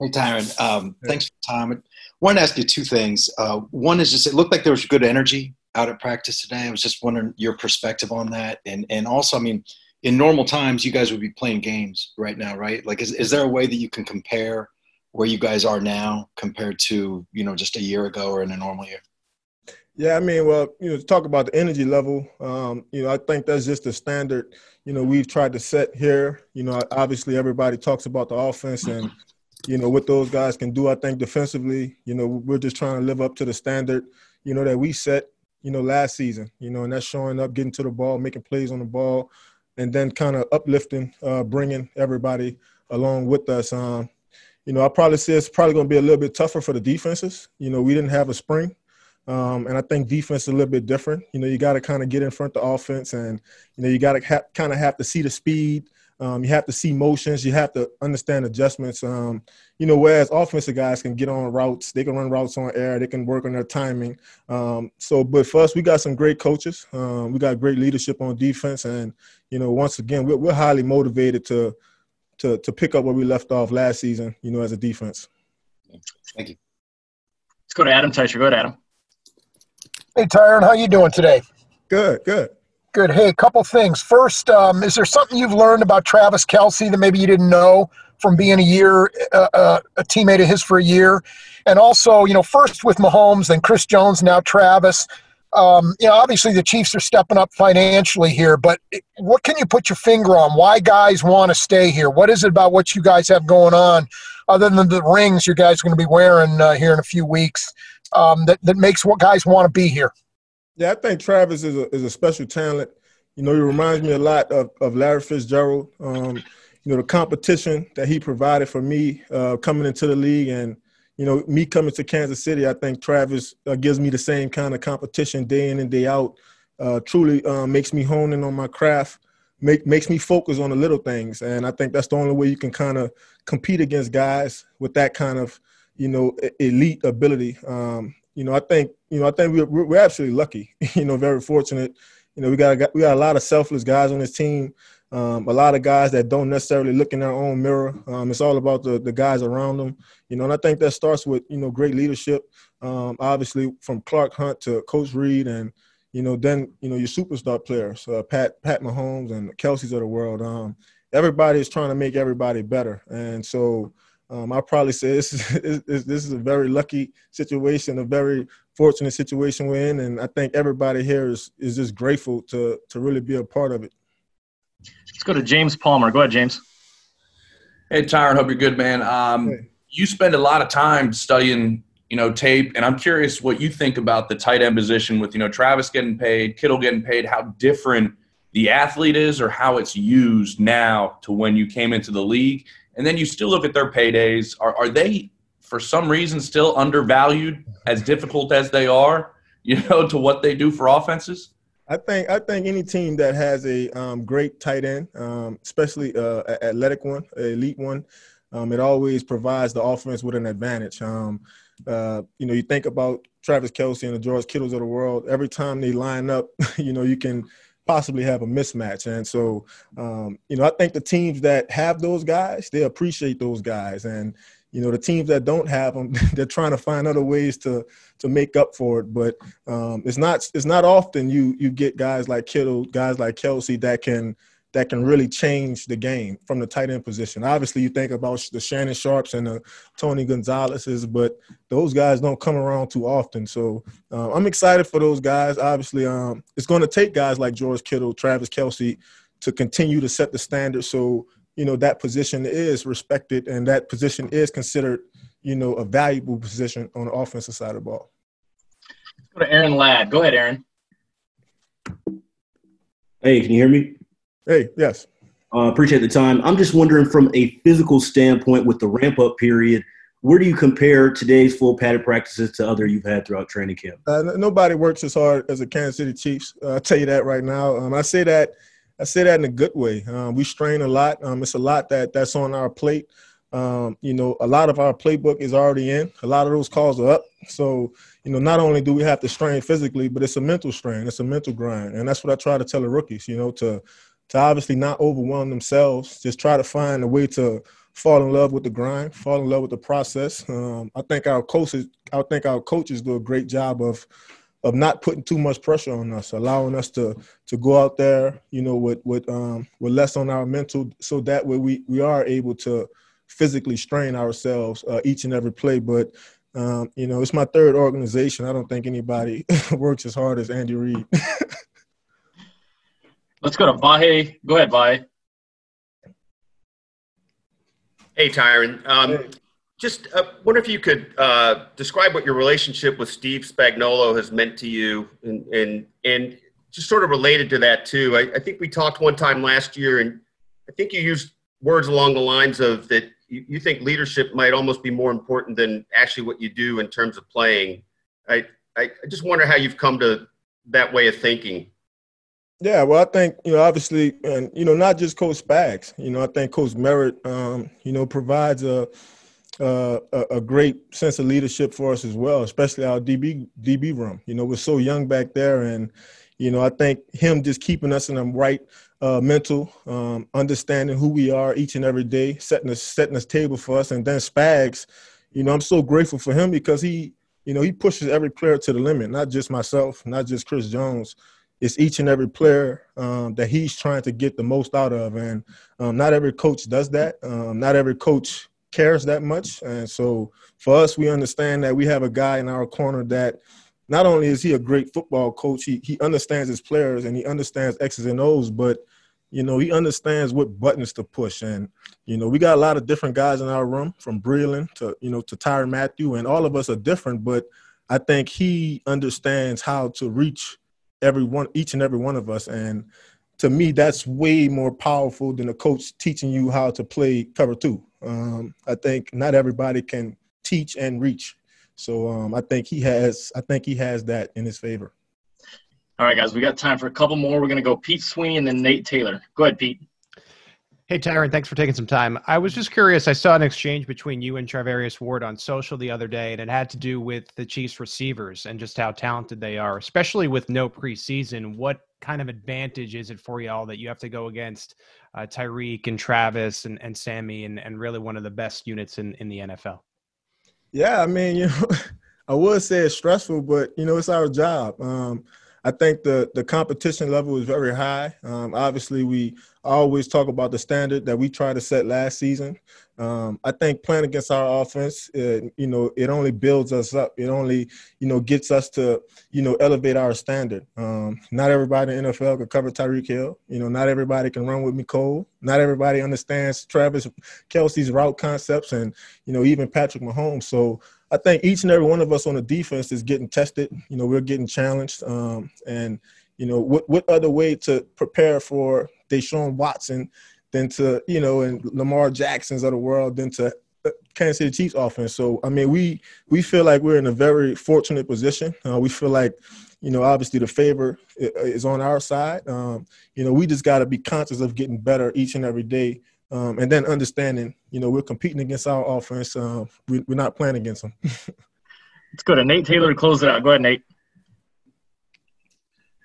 Hey, Tyrann. Um, Thanks for time. I wanted to ask you two things. Uh, one is just it looked like there was good energy out at practice today. I was just wondering your perspective on that, and and also, I mean, in normal times, you guys would be playing games right now, right? Like, is is there a way that you can compare where you guys are now compared to you know just a year ago or in a normal year? Yeah, I mean, well, you know, to talk about the energy level, um, you know, I think that's just the standard, you know, we've tried to set here. You know, obviously everybody talks about the offense and, you know, what those guys can do. I think defensively, you know, we're just trying to live up to the standard, you know, that we set, you know, last season, you know, and that's showing up, getting to the ball, making plays on the ball, and then kind of uplifting, uh, bringing everybody along with us. Um, you know, I probably say it's probably going to be a little bit tougher for the defenses. You know, we didn't have a spring. Um, and I think defense is a little bit different. You know, you got to kind of get in front of the offense, and you know, you got to ha- kind of have to see the speed. Um, you have to see motions. You have to understand adjustments. Um, you know, whereas offensive guys can get on routes, they can run routes on air, they can work on their timing. Um, so, but for us, we got some great coaches. Um, we got great leadership on defense, and you know, once again, we're, we're highly motivated to to to pick up where we left off last season. You know, as a defense. Thank you. Let's go to Adam Teicher. Go ahead, Adam. Hey, Tyrann, how you doing today? Good, good. Good. Hey, a couple things. First, um, is there something you've learned about Travis Kelce that maybe you didn't know from being a year uh, uh, a teammate of his for a year? And also, you know, first with Mahomes, then Chris Jones, now Travis. Um, you know, obviously the Chiefs are stepping up financially here, but what can you put your finger on? Why guys want to stay here? What is it about what you guys have going on, other than the rings you guys are going to be wearing uh, here in a few weeks? Um, that, that makes what guys want to be here. Yeah, I think Travis is a, is a special talent. You know, he reminds me a lot of, of Larry Fitzgerald. Um, you know, the competition that he provided for me uh, coming into the league and, you know, me coming to Kansas City, I think Travis uh, gives me the same kind of competition day in and day out. Uh, truly uh, makes me hone in on my craft, make, makes me focus on the little things. And I think that's the only way you can kind of compete against guys with that kind of – you know, elite ability. Um, you know, I think, you know, I think we're, we're absolutely lucky, you know, very fortunate. You know, we got, we got a lot of selfless guys on this team. Um, a lot of guys that don't necessarily look in their own mirror. Um, it's all about the, the guys around them, you know, and I think that starts with, you know, great leadership. Um, obviously from Clark Hunt to Coach Reid, and, you know, then, you know, your superstar players, uh, Pat, Pat Mahomes and Kelce's of the world. Um, everybody is trying to make everybody better. And so, um, I probably say this is, this is a very lucky situation, a very fortunate situation we're in, and I think everybody here is is just grateful to to really be a part of it. Let's go to James Palmer. Go ahead, James. Hey, Tyrann. Hope you're good, man. Um, hey. You spend a lot of time studying, you know, tape, and I'm curious what you think about the tight end position with you know Travis getting paid, Kittle getting paid. How different the athlete is, or how it's used now to when you came into the league and then you still look at their paydays. Are, are they, for some reason, still undervalued as difficult as they are, you know, to what they do for offenses? I think I think any team that has a um, great tight end, um, especially uh, athletic one, elite one, um, it always provides the offense with an advantage. Um, uh, you know, you think about Travis Kelce and the George Kittles of the world. Every time they line up, you know, you can possibly have a mismatch. And so, um, you know, I think the teams that have those guys, they appreciate those guys. And, you know, the teams that don't have them, they're trying to find other ways to to make up for it. But um, it's not it's not often you you get guys like Kittle, guys like Kelce that can that can really change the game from the tight end position. Obviously, you think about the Shannon Sharpes and the Tony Gonzalez's, but those guys don't come around too often. So uh, I'm excited for those guys. Obviously, um, it's going to take guys like George Kittle, Travis Kelce to continue to set the standard. So you know that position is respected and that position is considered you know a valuable position on the offensive side of the ball. Let's go to Aaron Ladd. Go ahead, Aaron. Hey, can you hear me? Hey, yes. Uh, appreciate the time. I'm just wondering from a physical standpoint with the ramp up period, where do you compare today's full padded practices to other you've had throughout training camp? Uh, nobody works as hard as the Kansas City Chiefs. Uh, I'll tell you that right now. Um, I say that I say that in a good way. Um, we strain a lot. Um, it's a lot that that's on our plate. Um, you know, a lot of our playbook is already in. A lot of those calls are up. So, you know, not only do we have to strain physically, but it's a mental strain. It's a mental grind, and that's what I try to tell the rookies. You know, to to obviously not overwhelm themselves. Just try to find a way to fall in love with the grind, fall in love with the process. Um, I think our coaches, I think our coaches do a great job of of not putting too much pressure on us, allowing us to to go out there, you know, with with um, with less on our mental, so that way we we are able to physically strain ourselves uh, each and every play. But um, you know, it's my third organization. I don't think anybody works as hard as Andy Reid. Let's go to Vahe. Go ahead, Vahe. Hey, Tyrann. Um, hey. Just uh, wonder if you could uh, describe what your relationship with Steve Spagnolo has meant to you, and and and just sort of related to that too. I, I think we talked one time last year, and I think you used words along the lines of that you, you think leadership might almost be more important than actually what you do in terms of playing. I I, I just wonder how you've come to that way of thinking. Yeah, well, I think you know, obviously, and you know, not just Coach Spags. You know, I think Coach Merritt, um, you know, provides a a, a, great sense of leadership for us as well, especially our DB DB room. You know, we're so young back there, and you know, I think him just keeping us in the right uh, mental, um, understanding who we are each and every day, setting a setting a table for us, and then Spags. You know, I'm so grateful for him because he, you know, he pushes every player to the limit. Not just myself, not just Chris Jones. It's each and every player um, that he's trying to get the most out of, and um, not every coach does that. Um, not every coach cares that much. And so for us, we understand that we have a guy in our corner that not only is he a great football coach, he, he understands his players and he understands X's and O's, but you know, he understands what buttons to push. And, you know, we got a lot of different guys in our room from Breeland to, you know, to Tyrann Mathieu, and all of us are different, but I think he understands how to reach every one, each and every one of us. And to me, that's way more powerful than a coach teaching you how to play cover two. Um, I think not everybody can teach and reach. So um, I think he has. I think he has that in his favor. All right, guys, we got time for a couple more. We're going to go Pete Sweeney and then Nate Taylor. Go ahead, Pete. Hey, Tyrann, thanks for taking some time. I was just curious. I saw an exchange between you and Charvarius Ward on social the other day, and it had to do with the Chiefs receivers and just how talented they are, especially with no preseason. What kind of advantage is it for y'all that you have to go against uh, Tyreek and Travis and, and Sammy and, and really one of the best units in, in the NFL? Yeah, I mean, you know, I would say it's stressful, but you know, it's our job. Um, I think the the competition level is very high. Um, obviously, we always talk about the standard that we try to set last season. Um, I think playing against our offense, it, you know, it only builds us up. It only, you know, gets us to, you know, elevate our standard. Um, not everybody in the NFL can cover Tyreek Hill. You know, not everybody can run with Mecole. Not everybody understands Travis Kelce's route concepts and, you know, even Patrick Mahomes. So I think each and every one of us on the defense is getting tested. You know, we're getting challenged. Um, and, you know, what, what other way to prepare for Deshaun Watson than to, you know, and Lamar Jacksons of the world than to uh, Kansas City Chiefs offense. So, I mean, we we feel like we're in a very fortunate position. Uh, we feel like, you know, obviously the favor is on our side. Um, you know, we just got to be conscious of getting better each and every day. Um, and then understanding, you know, we're competing against our offense. Uh, we, are not playing against them. Let's go to Nate Taylor to close it out. Go ahead, Nate.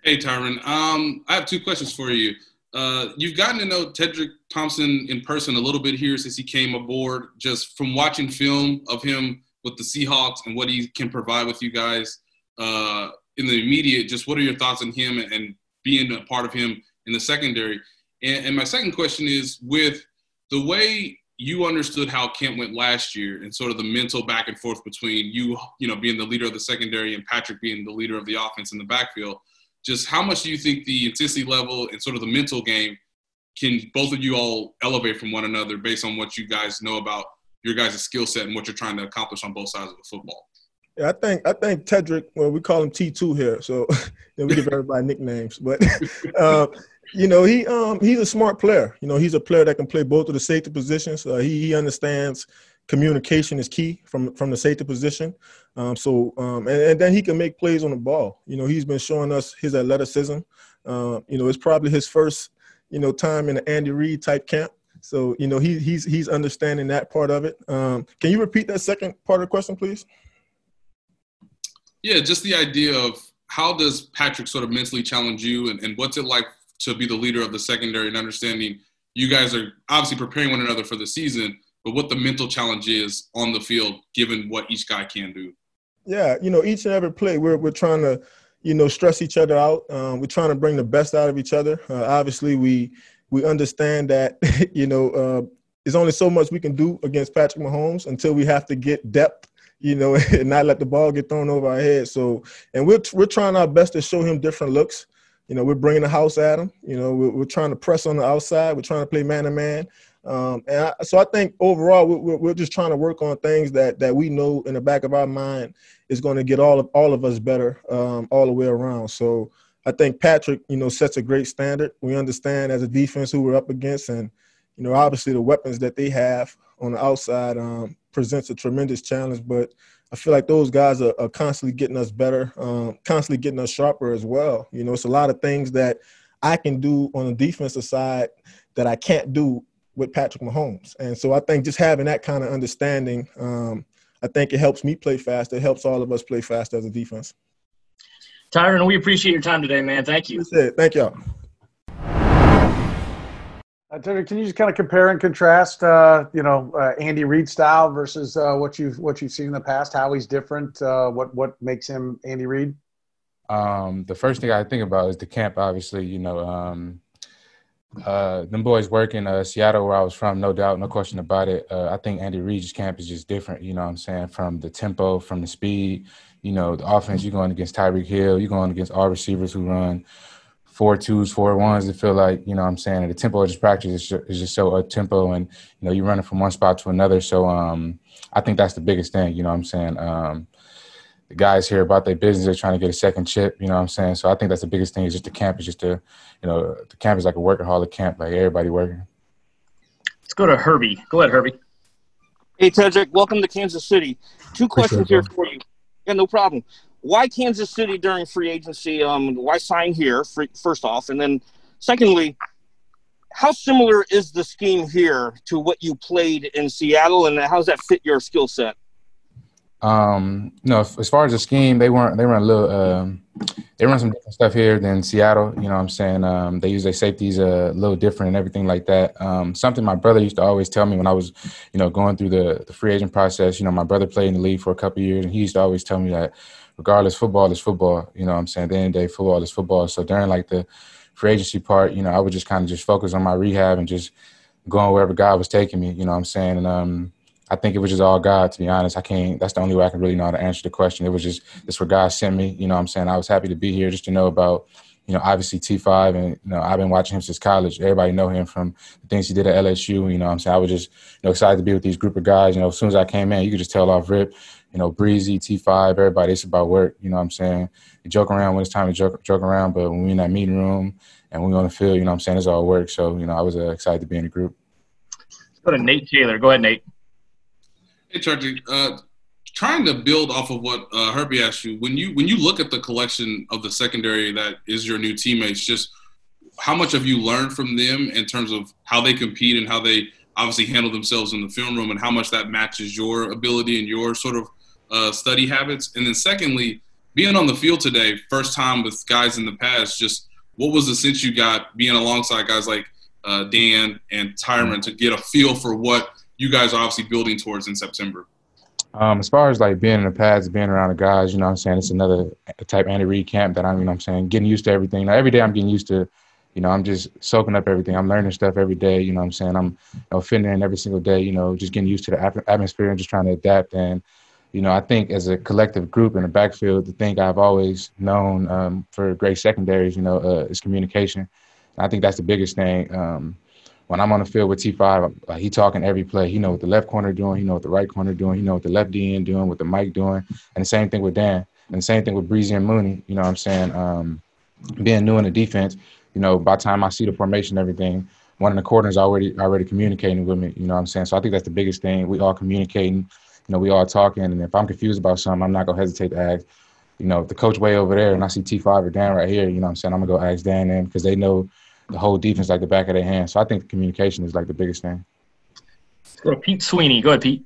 Hey, Tyrann. Um, I have two questions for you. Uh, you've gotten to know Tedric Thompson in person a little bit here since he came aboard. Just from watching film of him with the Seahawks and what he can provide with you guys uh, in the immediate, just what are your thoughts on him and being a part of him in the secondary? And, and my second question is with the way you understood how Kent went last year and sort of the mental back and forth between you, you know, being the leader of the secondary and Patrick being the leader of the offense in the backfield. Just how much do you think the intensity level and sort of the mental game can both of you all elevate from one another based on what you guys know about your guys' skill set and what you're trying to accomplish on both sides of the football? Yeah, I think I think Tedric. Well, we call him T two here, so we give everybody nicknames. But uh, you know, he um he's a smart player. You know, he's a player that can play both of the safety positions. Uh, he he understands communication is key from from the safety position. Um, so um, and, and, then he can make plays on the ball. You know, he's been showing us his athleticism. Uh, you know, it's probably his first you know time in the Andy Reid type camp. So you know he he's he's understanding that part of it. Um, can you repeat that second part of the question, please? Yeah, just the idea of how does Patrick sort of mentally challenge you, and, and what's it like to be the leader of the secondary and understanding you guys are obviously preparing one another for the season, but what the mental challenge is on the field given what each guy can do. Yeah, you know, each and every play, we're we're trying to, you know, stress each other out. Um, we're trying to bring the best out of each other. Uh, obviously, we we understand that, you know, uh, there's only so much we can do against Patrick Mahomes until we have to get depth you know, and not let the ball get thrown over our head. So, and we're we're trying our best to show him different looks. You know, we're bringing the house at them. You know, we're, we're trying to press on the outside. We're trying to play man to man. Um, and I, so I think overall we're, we're just trying to work on things that that we know in the back of our mind is going to get all of all of us better um, all the way around. So I think Patrick, you know, sets a great standard. We understand as a defense who we're up against, and you know, obviously the weapons that they have on the outside um, presents a tremendous challenge. But I feel like those guys are, are constantly getting us better, um, constantly getting us sharper as well. You know, it's a lot of things that I can do on the defensive side that I can't do with Patrick Mahomes. And so I think just having that kind of understanding, um, I think it helps me play faster. It helps all of us play faster as a defense. Tyrann, we appreciate your time today, man. Thank you. That's it. Thank y'all. Uh, can you just kind of compare and contrast, uh, you know, uh, Andy Reid style versus uh, what you've what you've seen in the past? How he's different? Uh, what what makes him Andy Reid? Um, the first thing I think about is the camp. Obviously, you know, um, them boys work in Seattle, where I was from, no doubt, no question about it. I think Andy Reid's camp is just different. You know, what I'm saying from the tempo, from the speed. You know, the offense. You're going against Tyreek Hill. You're going against all receivers who run four twos, four ones It feel like, you know what I'm saying, the tempo of this practice is just, is just so up tempo and, you know, you're running from one spot to another. So um, I think that's the biggest thing, you know what I'm saying. Um, the guys here about their business, they're trying to get a second chip, you know what I'm saying. So I think that's the biggest thing is just the camp is just a, you know, the camp is like a workaholic camp, like everybody working. Let's go to Herbie. Go ahead, Herbie. Hey, Tedric, welcome to Kansas City. Two questions here for you. Yeah, no problem why Kansas City during free agency? Um, why sign here? First off, and then secondly, how similar is the scheme here to what you played in Seattle, and how does that fit your skill set? Um, no, as far as the scheme, they weren't. They run a little. Um, they run some different stuff here than Seattle. You know, what I'm saying um, they use their safeties a little different and everything like that. Um, something my brother used to always tell me when I was, you know, going through the the free agent process. You know, my brother played in the league for a couple years, and he used to always tell me that regardless, football is football. You know what I'm saying? At the end of the day, football is football. So during like the free agency part, you know, I would just kind of just focus on my rehab and just going wherever God was taking me, you know what I'm saying? And um, I think it was just all God, to be honest. I can't, that's the only way I can really know how to answer the question. It was just, that's where God sent me, you know what I'm saying? I was happy to be here just to know about, you know, obviously T5 and, you know, I've been watching him since college. Everybody know him from the things he did at LSU, you know what I'm saying? I was just, you know, excited to be with these group of guys. You know, as soon as I came in, you could just tell off rip, you know, Breezy, T5, everybody, it's about work. You know what I'm saying? You joke around when it's time to joke, joke around, but when we're in that meeting room and we're on the field, you know what I'm saying? It's all work. So, you know, I was uh, excited to be in the group. Let's go to Nate Taylor. Go ahead, Nate. Hey, Charlie. Uh, trying to build off of what uh, Herbie asked you, when you when you look at the collection of the secondary that is your new teammates, just how much have you learned from them in terms of how they compete and how they obviously handle themselves in the film room and how much that matches your ability and your sort of uh, study habits? And then secondly, being on the field today, first time with guys in the past, just what was the sense you got being alongside guys like uh, Dan and Tyrann to get a feel for what you guys are obviously building towards in September? Um, as far as like being in the pads, being around the guys, you know what I'm saying? It's another type Andy Reid camp that I'm, you know I'm saying, getting used to everything. Now, every day I'm getting used to you know, I'm just soaking up everything. I'm learning stuff every day. You know what I'm saying? I'm you know, fitting in every single day, you know, just getting used to the atmosphere and just trying to adapt. And, you know, I think as a collective group in the backfield, the thing I've always known um, for great secondaries, you know, uh, is communication. And I think that's the biggest thing. Um, when I'm on the field with T5, like, he talking every play. He know what the left corner doing. He know what the right corner doing. He know what the left DN doing, what the Mike doing. And the same thing with Dan. And the same thing with Breezy and Mooney. You know what I'm saying? Um, being new in the defense, you know, by the time I see the formation everything, one of the corners already already communicating with me. You know what I'm saying? So I think that's the biggest thing. We all communicating. You know, we all talking. And if I'm confused about something, I'm not gonna hesitate to ask. You know, the coach way over there and I see T5 or Dan right here, you know what I'm saying? I'm gonna go ask Dan them because they know the whole defense like the back of their hand. So I think communication is like the biggest thing. Let's go to Pete Sweeney. Go ahead, Pete.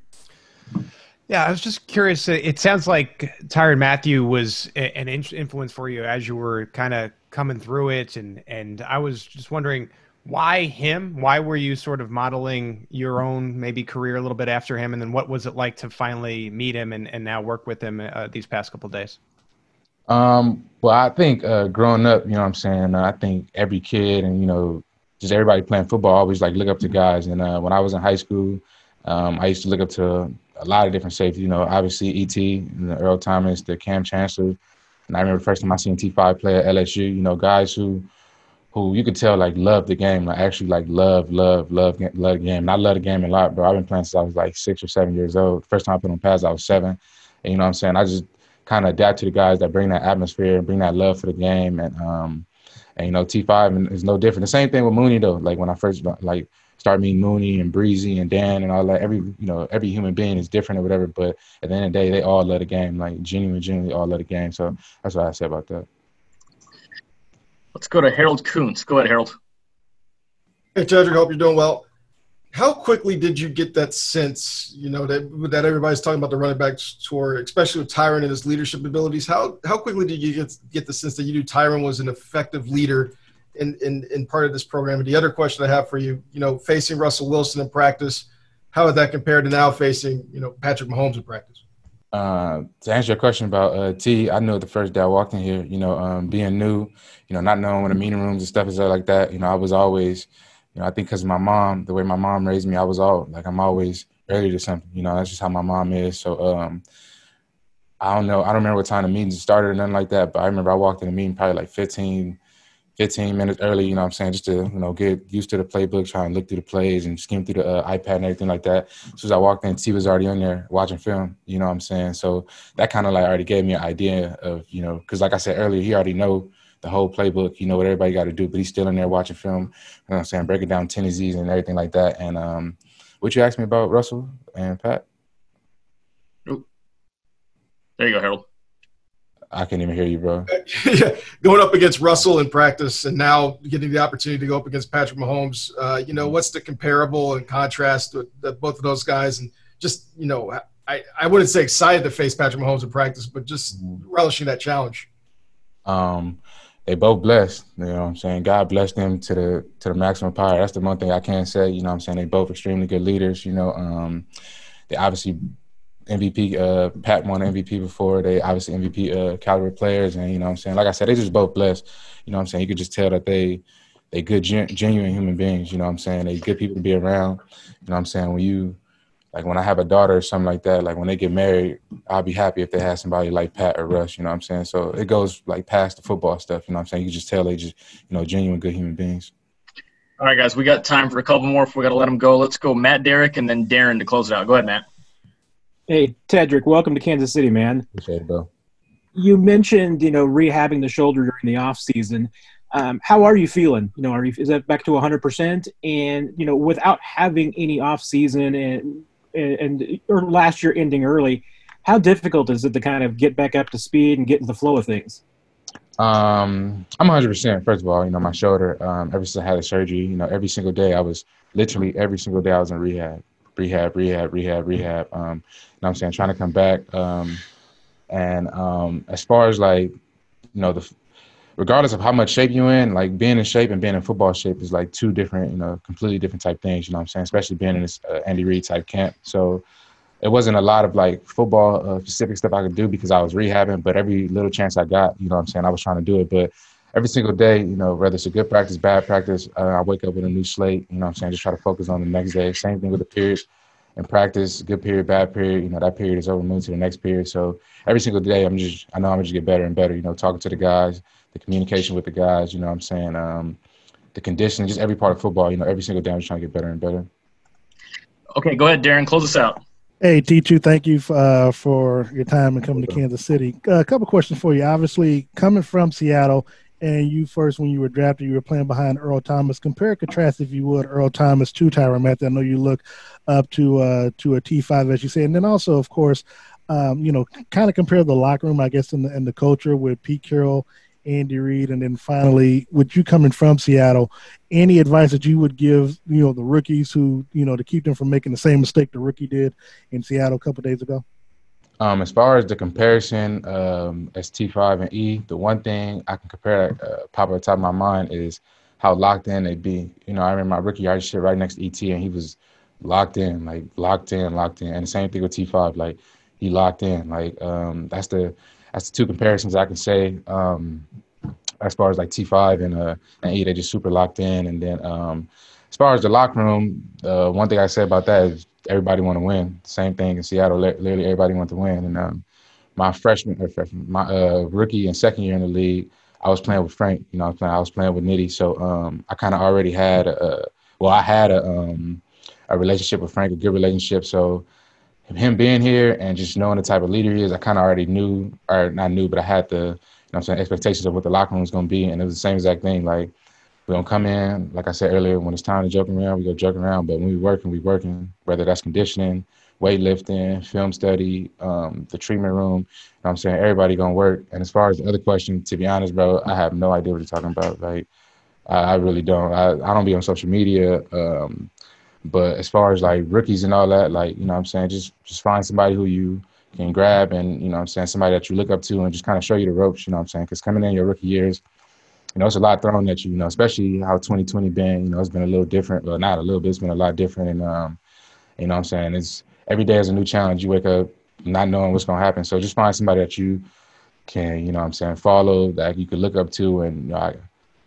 Yeah, I was just curious. It sounds like Tyrann Mathieu was an influence for you as you were kind of coming through it, and and I was just wondering why him? Why were you sort of modeling your own maybe career a little bit after him, and then what was it like to finally meet him and, and now work with him uh, these past couple days? Um, well, I think uh, growing up, you know what I'm saying, uh, I think every kid and, you know, just everybody playing football always like look up to guys. And uh, when I was in high school, um, I used to look up to a lot of different safeties. You know, obviously ET, and the Earl Thomas, the Kam Chancellor. And I remember the first time I seen T5 play at LSU, you know, guys who who you could tell like love the game, like actually like love, love, love, love the game. And I love the game a lot, bro. I've been playing since I was like six or seven years old. First time I put on pads, I was seven. And you know what I'm saying? I just kind of adapt to the guys that bring that atmosphere and bring that love for the game. And um, and you know, T5 is no different. The same thing with Mooney though. Like when I first like start meeting Mooney and Breezy and Dan and all that. Every you know, every human being is different or whatever. But at the end of the day, they all love the game. Like genuinely, genuinely all love the game. So that's what I say about that. Let's go to Harold Kuntz. Go ahead, Harold. Hey, Tedric, hope you're doing well how quickly did you get that sense, you know, that that everybody's talking about the running back tour, especially with Tyrann and his leadership abilities? How how quickly did you get get the sense that you knew Tyrann was an effective leader in, in in part of this program? And the other question I have for you, you know, facing Russell Wilson in practice, how would that compare to now facing, you know, Patrick Mahomes in practice? Uh, to answer your question about uh, T, I know the first day I walked in here, you know, um, being new, you know, not knowing what the meeting rooms and stuff is like that, you know, I was always – you know, I think because my mom, the way my mom raised me, I was all like, I'm always ready to something. You know, that's just how my mom is. So, um, I don't know. I don't remember what time the meeting started or nothing like that, but I remember I walked in the meeting probably like 15, 15 minutes early, you know what I'm saying, just to, you know, get used to the playbook, try and look through the plays and skim through the uh, iPad and everything like that. As soon as I walked in, T was already in there watching film, you know what I'm saying? So that kind of like already gave me an idea of, you know, because like I said earlier, he already know the whole playbook. You know what everybody got to do, but he's still in there watching film. You know what I'm saying? Breaking down tendencies and everything like that. And um, what you asked me about Russell and Pat? There you go, Harold. I can't even hear you, bro. yeah, going up against Russell in practice, and now getting the opportunity to go up against Patrick Mahomes. Uh, you know, what's the comparable and contrast with the, both of those guys? And just you know, I I wouldn't say excited to face Patrick Mahomes in practice, but just mm-hmm. relishing that challenge. Um, they both blessed. You know what I'm saying? God blessed them to the to the maximum power. That's the one thing I can say. You know what I'm saying? They both extremely good leaders. You know, um, they obviously MVP. Uh, Pat won MVP before. They obviously MVP uh, caliber players, and you know what I'm saying. Like I said, they just both blessed. You know what I'm saying? You could just tell that they they good, gen- genuine human beings. You know what I'm saying? They good people to be around. You know what I'm saying? When you like when I have a daughter or something like that, like when they get married, I'll be happy if they have somebody like Pat or Russ, you know what I'm saying? So it goes like past the football stuff, you know what I'm saying? You just tell they just, you know, genuine good human beings. All right, guys, we got time for a couple more if we got to let them go. Let's go Matt Derrick and then Darren to close it out. Go ahead, Matt. Hey, Tedric, welcome to Kansas City, man. Appreciate it, bro. You mentioned, you know, rehabbing the shoulder during the off season. Um, how are you feeling? You know, are you is that back to 100%? And you know, without having any off season and and or last year ending early, how difficult is it to kind of get back up to speed and get in the flow of things? Um, I'm 100. percent First of all, you know my shoulder. Um, ever since I had the surgery, you know every single day I was literally every single day I was in rehab, rehab, rehab, rehab, rehab. Um, you know what I'm saying trying to come back. Um, and um, as far as like, you know the regardless of how much shape you're in, like being in shape and being in football shape is like two different, you know, completely different type things. You know what I'm saying? Especially being in this uh, Andy Reid type camp. So it wasn't a lot of like football uh, specific stuff I could do because I was rehabbing. But every little chance I got, you know what I'm saying, I was trying to do it. But every single day, you know, whether it's a good practice, bad practice, uh, I wake up with a new slate. You know, I'm saying just try to focus on the next day. Same thing with the periods in practice, good period, bad period. You know, that period is over, moving to the next period. So every single day, I'm just I know I'm just get better and better. You know, talking to the guys, the communication with the guys. You know, I'm saying um, the conditioning, just every part of football. You know, every single day, I'm just trying to get better and better. Okay, go ahead, Darren. Close us out. Hey, T2, thank you uh, for your time and coming to Kansas City. Uh, a couple questions for you. Obviously, coming from Seattle, and you first, when you were drafted, you were playing behind Earl Thomas. Compare contrast, if you would, Earl Thomas to Tyrann Mathieu. I know you look up to uh, to a T5, as you say. And then also, of course, um, you know, kind of compare the locker room, I guess, and the, and the culture with Pete Carroll Andy Reid, and then finally, with you coming from Seattle, any advice that you would give, you know, the rookies who, you know, to keep them from making the same mistake the rookie did in Seattle a couple days ago? Um, as far as the comparison um, as T5 and E, the one thing I can compare uh, pop at the top of my mind is how locked in they'd be. You know, I remember my rookie I sit right next to ET, and he was locked in, like locked in, locked in. And the same thing with T5, like he locked in. Like um, that's the that's the two comparisons I can say. Um, as far as like T5 and uh and E, they just super locked in. And then um, as far as the locker room, uh, one thing I say about that is everybody want to win. Same thing in Seattle, literally everybody want to win. And um, my freshman freshman, my uh, rookie and second year in the league, I was playing with Frank. You know, I was playing, I was playing with Nitty, so um, I kind of already had a well, I had a um, a relationship with Frank, a good relationship. So him being here and just knowing the type of leader he is, I kind of already knew, or not knew, but I had the, you know I'm saying, expectations of what the locker room was going to be. And it was the same exact thing. Like, we don't come in, like I said earlier, when it's time to joke around, we go joke around. But when we working, we working, whether that's conditioning, weightlifting, film study, um, the treatment room. You know I'm saying? Everybody to work. And as far as the other question, to be honest, bro, I have no idea what you're talking about. Like, I, I really don't. I, I don't be on social media. Um, but as far as like rookies and all that, like, you know what I'm saying, just just find somebody who you can grab and, you know I'm saying, somebody that you look up to and just kind of show you the ropes, you know what I'm saying? Because coming in your rookie years, you know, it's a lot thrown at you, you know, especially how 2020 been, you know, it's been a little different. Well, not a little bit, it's been a lot different. And, um, you know what I'm saying? It's every day is a new challenge. You wake up not knowing what's going to happen. So just find somebody that you can, you know what I'm saying, follow, that you can look up to and you know,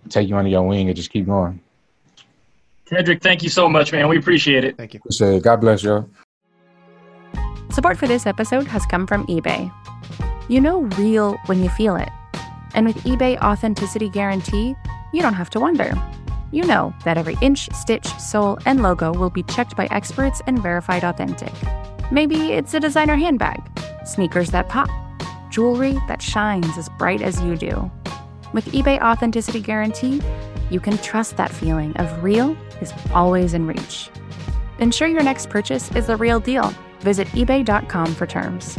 take you under your wing and just keep going. Tedric, thank you so much, man. We appreciate it. Thank you. Appreciate it. God bless you. Support for this episode has come from eBay. You know real when you feel it. And with eBay Authenticity Guarantee, you don't have to wonder. You know that every inch, stitch, sole, and logo will be checked by experts and verified authentic. Maybe it's a designer handbag, sneakers that pop, jewelry that shines as bright as you do. With eBay Authenticity Guarantee, you can trust that feeling of real is always in reach. Ensure your next purchase is the real deal. Visit eBay.com for terms.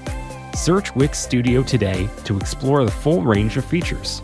Search Wix Studio today to explore the full range of features.